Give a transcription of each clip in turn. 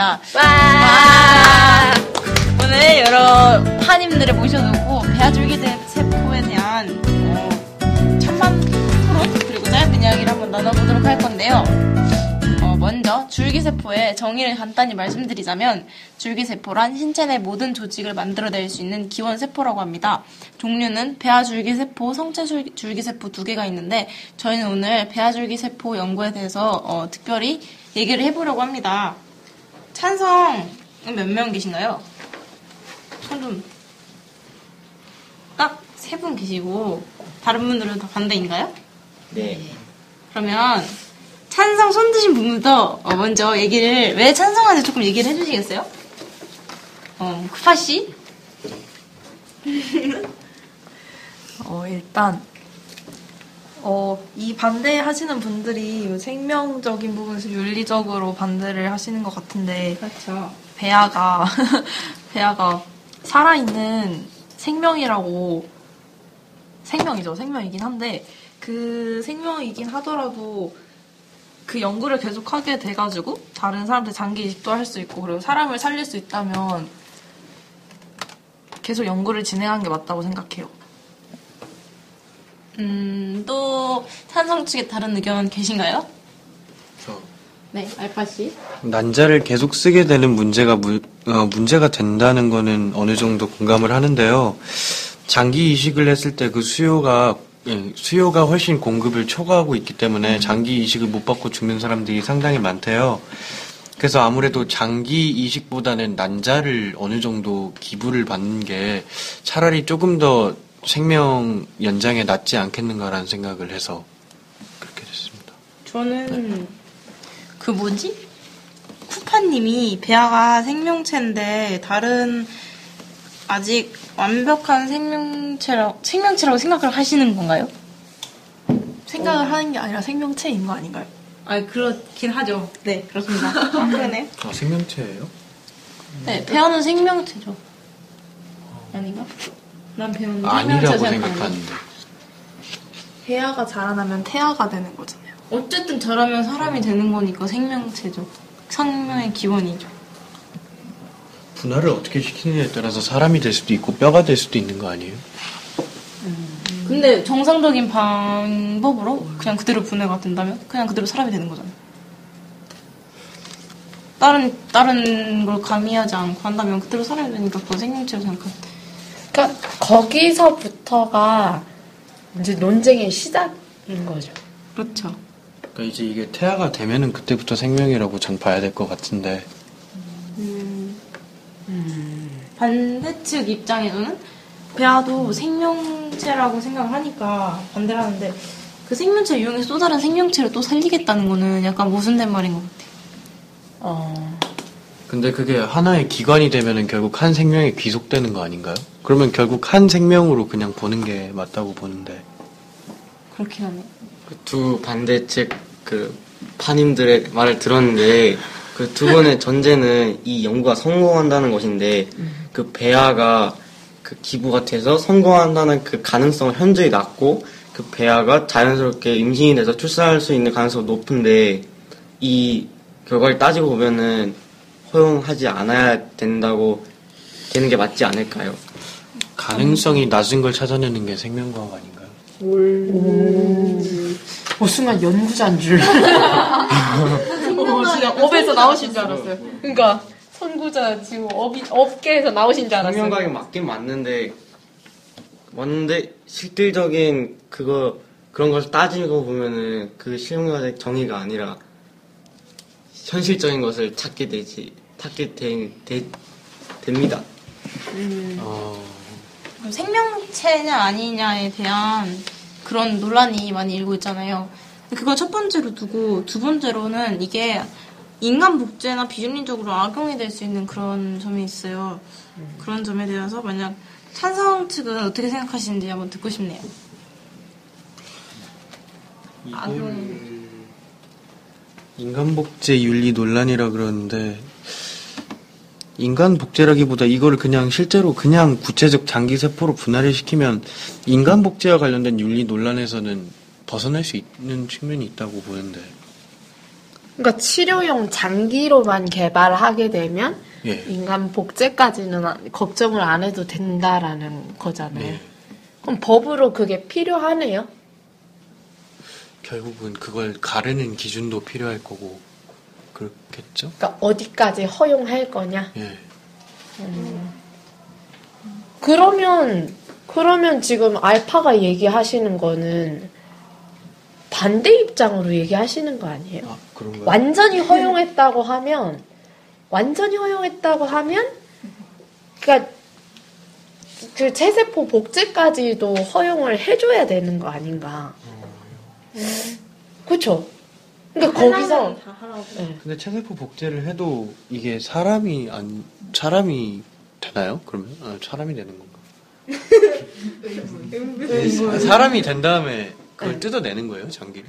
합니다. 와! 오늘 여러 파님들을 모셔놓고 배아줄기대 세포에 대한 어, 천만 토론 그리고 짧은 이야기를 한번 나눠보도록 할 건데요. 어, 먼저 줄기세포의 정의를 간단히 말씀드리자면 줄기세포란 신체 내 모든 조직을 만들어낼 수 있는 기원세포라고 합니다. 종류는 배아줄기세포, 성체줄기세포 두 개가 있는데 저희는 오늘 배아줄기세포 연구에 대해서 어, 특별히 얘기를 해보려고 합니다. 찬성은 몇명 계신가요? 손 좀. 딱 세 분 계시고 다른 분들은 다 반대인가요? 네. 그러면 찬성 손 드신 분부터 어, 먼저 얘기를 왜 찬성하는지 조금 얘기를 해주시겠어요? 어, 쿠파 씨? 어, 일단, 어, 이 반대하시는 분들이 생명적인 부분에서 윤리적으로 반대를 하시는 것 같은데, 그렇죠. 배아가, 배아가 살아있는 생명이라고, 생명이죠. 생명이긴 한데, 그 생명이긴 하더라도, 그 연구를 계속하게 돼가지고, 다른 사람들 장기 이식도 할 수 있고, 그리고 사람을 살릴 수 있다면, 계속 연구를 진행하는 게 맞다고 생각해요. 음, 또 찬성 측에 다른 의견 계신가요? 저 네, 알파 씨. 난자를 계속 쓰게 되는 문제가 무- 어, 문제가 된다는 거는 어느 정도 공감을 하는데요. 장기 이식을 했을 때 그 수요가 예, 수요가 훨씬 공급을 초과하고 있기 때문에 장기 이식을 못 받고 죽는 사람들이 상당히 많대요. 그래서 아무래도 장기 이식보다는 난자를 어느 정도 기부를 받는 게 차라리 조금 더 생명 연장에 낫지 않겠는가라는 생각을 해서 그렇게 됐습니다. 저는 그 뭐지? 쿠파님이 배아가 생명체인데 다른 아직 완벽한 생명체라 생명체라고 생각을 하시는 건가요? 생각을 하는 게 아니라 생명체인 거 아닌가요? 아 그렇긴 하죠. 네 그렇습니다. 아, 그러네. 아, 생명체예요? 네 배아는 생명체죠. 아닌가? 난 배아는 아니라고 생각하는데. 해아가 자라나면 태아가 되는 거잖아요. 어쨌든 저라면 사람이 되는 거니까 생명체죠. 생명의 기원이죠. 분할을 어떻게 시키느냐에 따라서 사람이 될 수도 있고 뼈가 될 수도 있는 거 아니에요? 근데 정상적인 방법으로 그냥 그대로 분해가 된다면 그냥 그대로 사람이 되는 거잖아요. 다른 다른 걸 가미하지 않고 한다면 그대로 사람이 되니까 그건 생명체로 생각하면 돼. 그러니까 거기서부터가 이제 논쟁의 시작인 거죠. 그렇죠. 그러니까 이제 이게 태아가 되면은 그때부터 생명이라고 전 봐야 될 것 같은데 반대측 입장에서는 배아도 생명체라고 생각을 하니까 반대를 하는데 그 생명체를 이용해서 또 다른 생명체를 또 살리겠다는 거는 약간 모순된 말인 것 같아요. 어, 근데 그게 하나의 기관이 되면은 결국 한 생명에 귀속되는 거 아닌가요? 그러면 결국 한 생명으로 그냥 보는 게 맞다고 보는데 그렇긴 하네요. 그두 반대 측 그 파님들의 말을 들었는데 그두 분의 전제는 이 연구가 성공한다는 것인데 그 배아가 그 기부가 돼서 성공한다는 그 가능성은 현저히 낮고 그 배아가 자연스럽게 임신이 돼서 출산할 수 있는 가능성이 높은데 이 결과를 따지고 보면은 허용하지 않아야 된다고 되는 게 맞지 않을까요? 가능성이 낮은 걸 찾아내는 게 생명과학 아닌가요? 어, 순간 연구자인 줄. 어, 진짜 업에서 나오신 줄 알았어요. 그러니까 선구자 지금 업이, 업계에서 나오신 줄 알았어요. 생명과학이 맞긴 맞는데 맞는데 실질적인 그거 그런 걸 따지고 보면은 그 실용과적 정의가 아니라 현실적인 것을 찾게 되지 찾게 되, 되, 됩니다. 어, 그럼 생명체냐 아니냐에 대한 그런 논란이 많이 일고 있잖아요. 그걸 첫 번째로 두고 두 번째로는 이게 인간 복제나 비윤리적으로 악용이 될 수 있는 그런 점이 있어요. 그런 점에 대해서 만약 찬성 측은 어떻게 생각하시는지 한번 듣고 싶네요. 악용. 인간 복제 윤리 논란이라 그러는데 인간 복제라기보다 이걸 그냥 실제로 그냥 구체적 장기 세포로 분할을 시키면 인간 복제와 관련된 윤리 논란에서는 벗어날 수 있는 측면이 있다고 보는데 그러니까 치료용 장기로만 개발하게 되면 예. 인간 복제까지는 아- 걱정을 안 해도 된다라는 거잖아요. 네. 그럼 법으로 그게 필요하네요. 결국은 그걸 가르는 기준도 필요할 거고 그렇겠죠? 그러니까 어디까지 허용할 거냐. 예. 그러면 그러면 지금 알파가 얘기하시는 거는 반대 입장으로 얘기하시는 거 아니에요? 아 그런가요? 완전히 허용했다고 하면 완전히 허용했다고 하면 그러니까 그 체세포 복제까지도 허용을 해줘야 되는 거 아닌가? 그렇죠. 그러니까 거기서 다 하라고. 네. 근데 체세포 복제를 해도 이게 사람이 안 사람이 되나요? 그러면 아, 사람이 되는 건가? 네, 사람이 된 다음에 그걸 네. 뜯어내는 거예요, 장기를?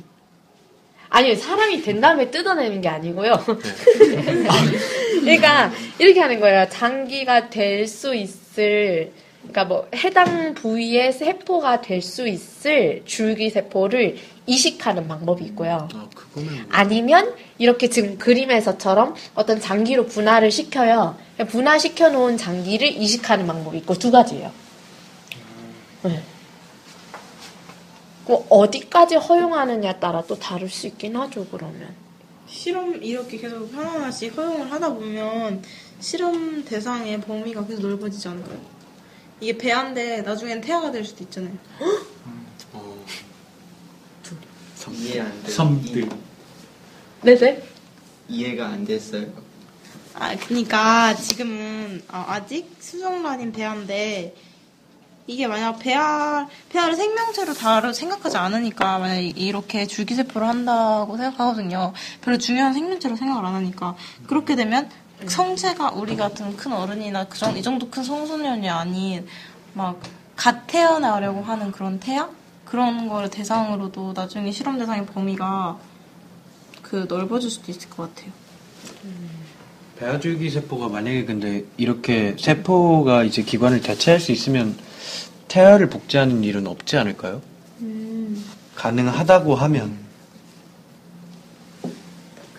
아니요 사람이 된 다음에 뜯어내는 게 아니고요. 네. 그러니까 이렇게 하는 거예요. 장기가 될 수 있을 그러니까 뭐 해당 부위의 세포가 될 수 있을 줄기 세포를 이식하는 방법이 있고요. 아 그거는 아니면 이렇게 지금 그림에서처럼 어떤 장기로 분할을 시켜요. 분할시켜 놓은 장기를 이식하는 방법이 있고 두 가지예요. 네. 그 어디까지 허용하느냐에 따라 또 다를 수 있긴 하죠. 그러면. 실험 이렇게 계속 하나하나씩 허용을 하다 보면 실험 대상의 범위가 계속 넓어지지 않을까요? 이게 배아인데 나중엔 태아가 될 수도 있잖아요. 어, 이해 안 돼. 섬뜩. 네네. 이해가 안 됐어요. 아, 그니까 지금은 아, 아직 수정란인 배아인데 이게 만약 배아 배아를 생명체로 다루 생각하지 않으니까 만약 에 이렇게 줄기세포를 한다고 생각하거든요. 별로 중요한 생명체로 생각을 안 하니까 그렇게 되면 성체가 우리 같은 큰 어른이나 그 정도 이 정도 큰 청소년이 아닌 막 갓 태어나려고 하는 그런 태아 그런 거를 대상으로도 나중에 실험 대상의 범위가 그 넓어질 수도 있을 것 같아요. 배아줄기 세포가 만약에 근데 이렇게 세포가 이제 기관을 대체할 수 있으면 태아를 복제하는 일은 없지 않을까요? 가능하다고 하면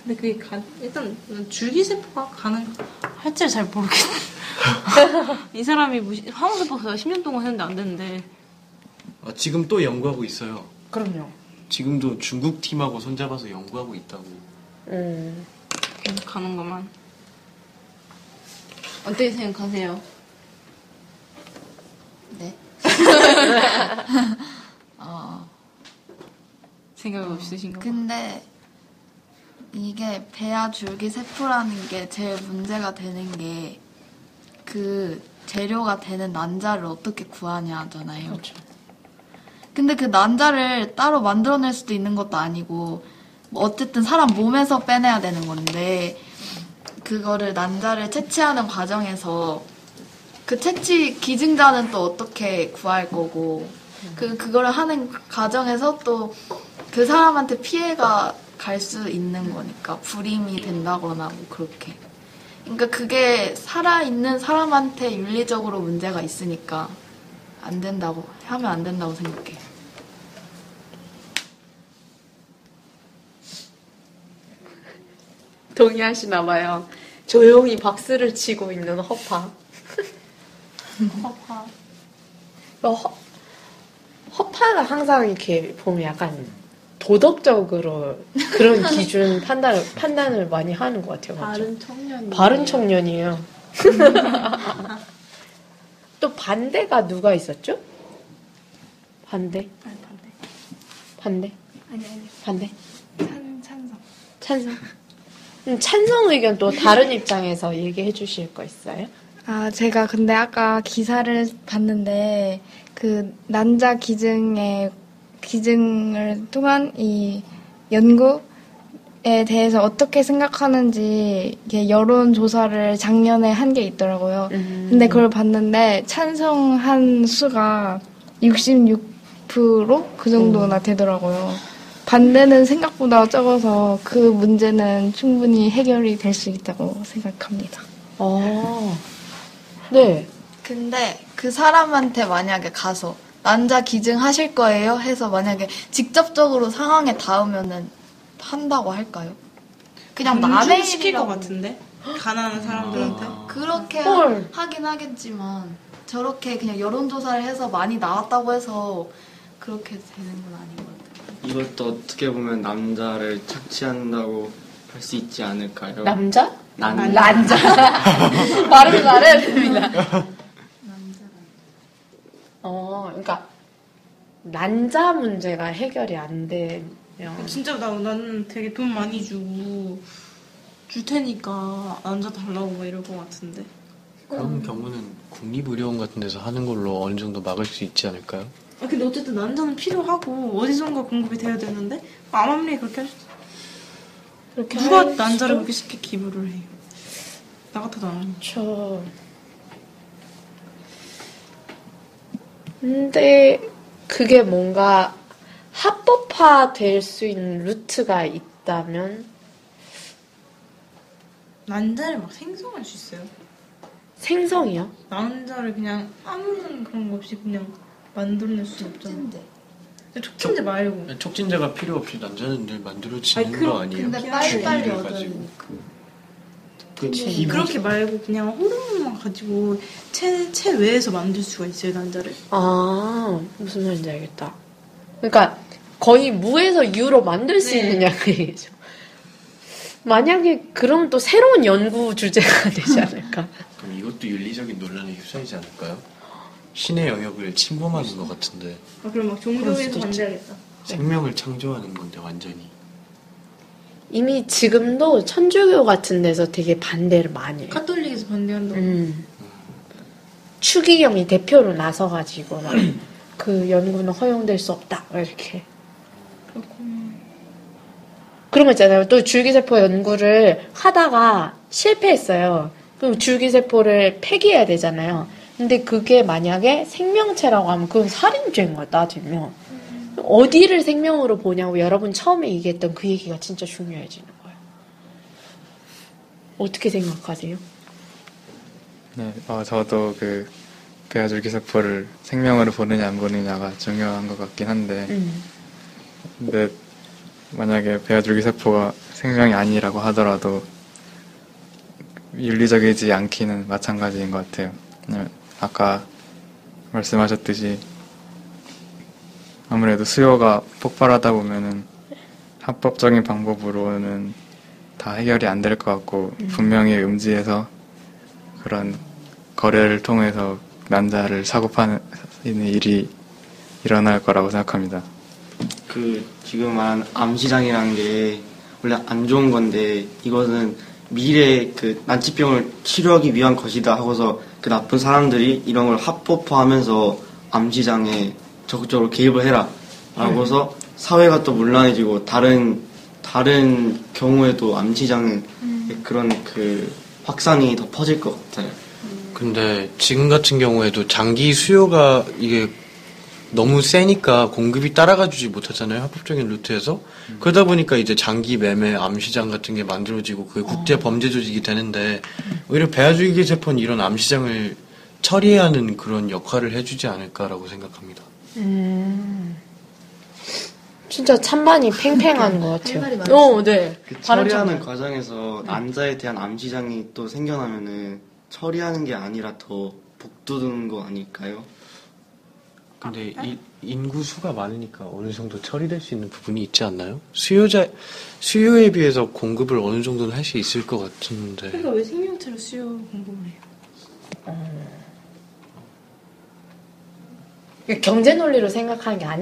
근데 그게 가, 일단 줄기세포가 가능할지를 잘 모르겠네. 이 사람이 무시, 황소세포가 10년 동안 했는데 안 됐는데. 아, 지금 또 연구하고 있어요. 그럼요. 지금도 중국 팀하고 손잡아서 연구하고 있다고. 음. 계속 가는 것만. 어떻게 생각하세요? 네. 어, 생각 없으신가 봐. 근데 이게 배아 줄기 세포라는 게 제일 문제가 되는 게 그 재료가 되는 난자를 어떻게 구하냐잖아요. 그렇죠. 근데 그 난자를 따로 만들어낼 수도 있는 것도 아니고 뭐 어쨌든 사람 몸에서 빼내야 되는 건데 그거를 난자를 채취하는 과정에서 그 채취 기증자는 또 어떻게 구할 거고 그 그거를 하는 과정에서 또 그 사람한테 피해가 갈 수 있는 거니까 불임이 된다거나 뭐 그렇게 그러니까 그게 살아 있는 사람한테 윤리적으로 문제가 있으니까 안 된다고 하면 안 된다고 생각해. 동의하시나 봐요. 조용히 박수를 치고 있는 허파. 허파. 어, 허, 허파가 항상 이렇게 보면 약간 도덕적으로 그런 기준 판단을 판단을 많이 하는 것 같아요. 맞죠? 바른 청년. 바른 청년이에요. 또 반대가 누가 있었죠? 반대? 아니, 반대. 반대? 아니, 아니. 반대? 찬, 찬성. 찬성? 음, 찬성 의견 또 다른 입장에서 얘기해 주실 거 있어요? 아, 제가 근데 아까 기사를 봤는데, 그, 난자 기증의, 기증을 통한 이 연구에 대해서 어떻게 생각하는지, 이게 여론 조사를 작년에 한 게 있더라고요. 음. 근데 그걸 봤는데, 찬성한 수가 66%그 정도나 되더라고요. 반대는 생각보다 적어서 그 문제는 충분히 해결이 될 수 있다고 생각합니다. 어. 네. 근데 그 사람한테 만약에 가서 난자 기증하실 거예요? 해서 만약에 직접적으로 상황에 닿으면은 한다고 할까요? 그냥 시킬 것 같은데 가난한 사람들한테. 그렇게 헐. 하, 긴 하겠지만 저렇게 그냥 여론조사를 해서 많이 나왔다고 해서 그렇게 되는 건 아닌 것 같아요. 이것도 어떻게 보면 남자를 착취한다고 할 수 있지 않을까요? 남자? 난, 난자. 발음 잘해야 됩니다. 어, 그러니까 난자 문제가 해결이 안 되면 진짜 나 나는 되게 돈 많이 주고 줄 테니까 남자 달라고 막 이럴 것 같은데. 그런 경우는 국립의료원 같은 데서 하는 걸로 어느 정도 막을 수 있지 않을까요? 아 근데 어쨌든 남자는 필요하고 어디선가 공급이 돼야 되는데 아무리 그렇게 할 수. 그렇게 누가 할 수도? 그렇게 쉽게 기부를 해요? 나 같아도 안하는. 그렇죠. 근데 그게 뭔가 합법화 될 수 있는 루트가 있다면 남자를 막 생성할 수 있어요. 생성이요? 남자를 그냥 아무런 그런 거 없이 그냥 만들어낼 수 없잖아. 찐데. 근데 촉진제 말고. 촉진제가 필요 없이 남자는 늘 만들어지는 아니, 그럼- 거 아니에요? 근데 빨리빨리 얻어야 가지고. 되니까. 그 음, 그렇게 말고 그냥 호르몬만 가지고 체, 체 외에서 만들 수가 있어요 남자를 아, 무슨 말인지 알겠다. 그러니까 거의 무에서 유로 만들 수 네. 있느냐 그 얘기죠. 만약에 그럼 또 새로운 연구 주제가 되지 않을까? 그럼 이것도 윤리적인 논란에 휩싸이지 않을까요? 신의 영역을 침범하는 것 같은데 아, 그럼 막 종교에서 반대하겠다 생명을 창조하는 건데 완전히 이미 지금도 천주교 같은 데서 되게 반대를 많이 해요. 카톨릭에서 반대한다고 음. 추기경이 대표로 나서가지고 막 그 연구는 허용될 수 없다 막 이렇게. 그런 거 있잖아요. 또 줄기세포 연구를 하다가 실패했어요. 그럼 줄기세포를 폐기해야 되잖아요. 근데 그게 만약에 생명체라고 하면 그건 살인죄인 거야, 따지면. 어디를 생명으로 보냐고 여러분 처음에 얘기했던 그 얘기가 진짜 중요해지는 거예요. 어떻게 생각하세요? 네, 어, 저도 그 배아줄기세포를 생명으로 보느냐 안 보느냐가 중요한 것 같긴 한데, 음. 근데 만약에 배아줄기세포가 생명이 아니라고 하더라도 윤리적이지 않기는 마찬가지인 것 같아요. 아까 말씀하셨듯이 아무래도 수요가 폭발하다 보면은 합법적인 방법으로는 다 해결이 안 될 것 같고 분명히 음지에서 그런 거래를 통해서 남자를 사고 파는 일이 일어날 거라고 생각합니다. 그 지금 말한 암시장이라는 게 원래 안 좋은 건데 이것은 미래 그 난치병을 치료하기 위한 것이다 하고서 그 나쁜 사람들이 이런 걸 합법화하면서 암시장에 적극적으로 개입을 해라. 라고서 사회가 또 문란해지고 다른 다른 경우에도 암시장에 그런 그 확산이 더 퍼질 것 같아요. 근데 지금 같은 경우에도 장기 수요가 이게 너무 세니까 공급이 따라가주지 못하잖아요 합법적인 루트에서. 그러다 보니까 이제 장기 매매 암시장 같은 게 만들어지고 그게 국제 범죄 조직이 되는데 오히려 배아주기 재판이 이런 암시장을 처리해야 하는 그런 역할을 해주지 않을까라고 생각합니다. 음. 진짜 찬반이 팽팽한 것 같아요. 어, 네. 그 처리하는. 과정에서 난자에 대한 암시장이 또 생겨나면은 처리하는 게 아니라 더 복두는 거 아닐까요? 근데 이, 인구 수가 많으니까 어느 정도 처리될 수 있는 부분이 있지 않나요? 수요자 수요에 비해서 공급을 어느 정도는 할 수 있을 것 같은데. 그러니까 왜 생명체로 수요 공급을 해요? 경제 논리로 생각하는 게 아니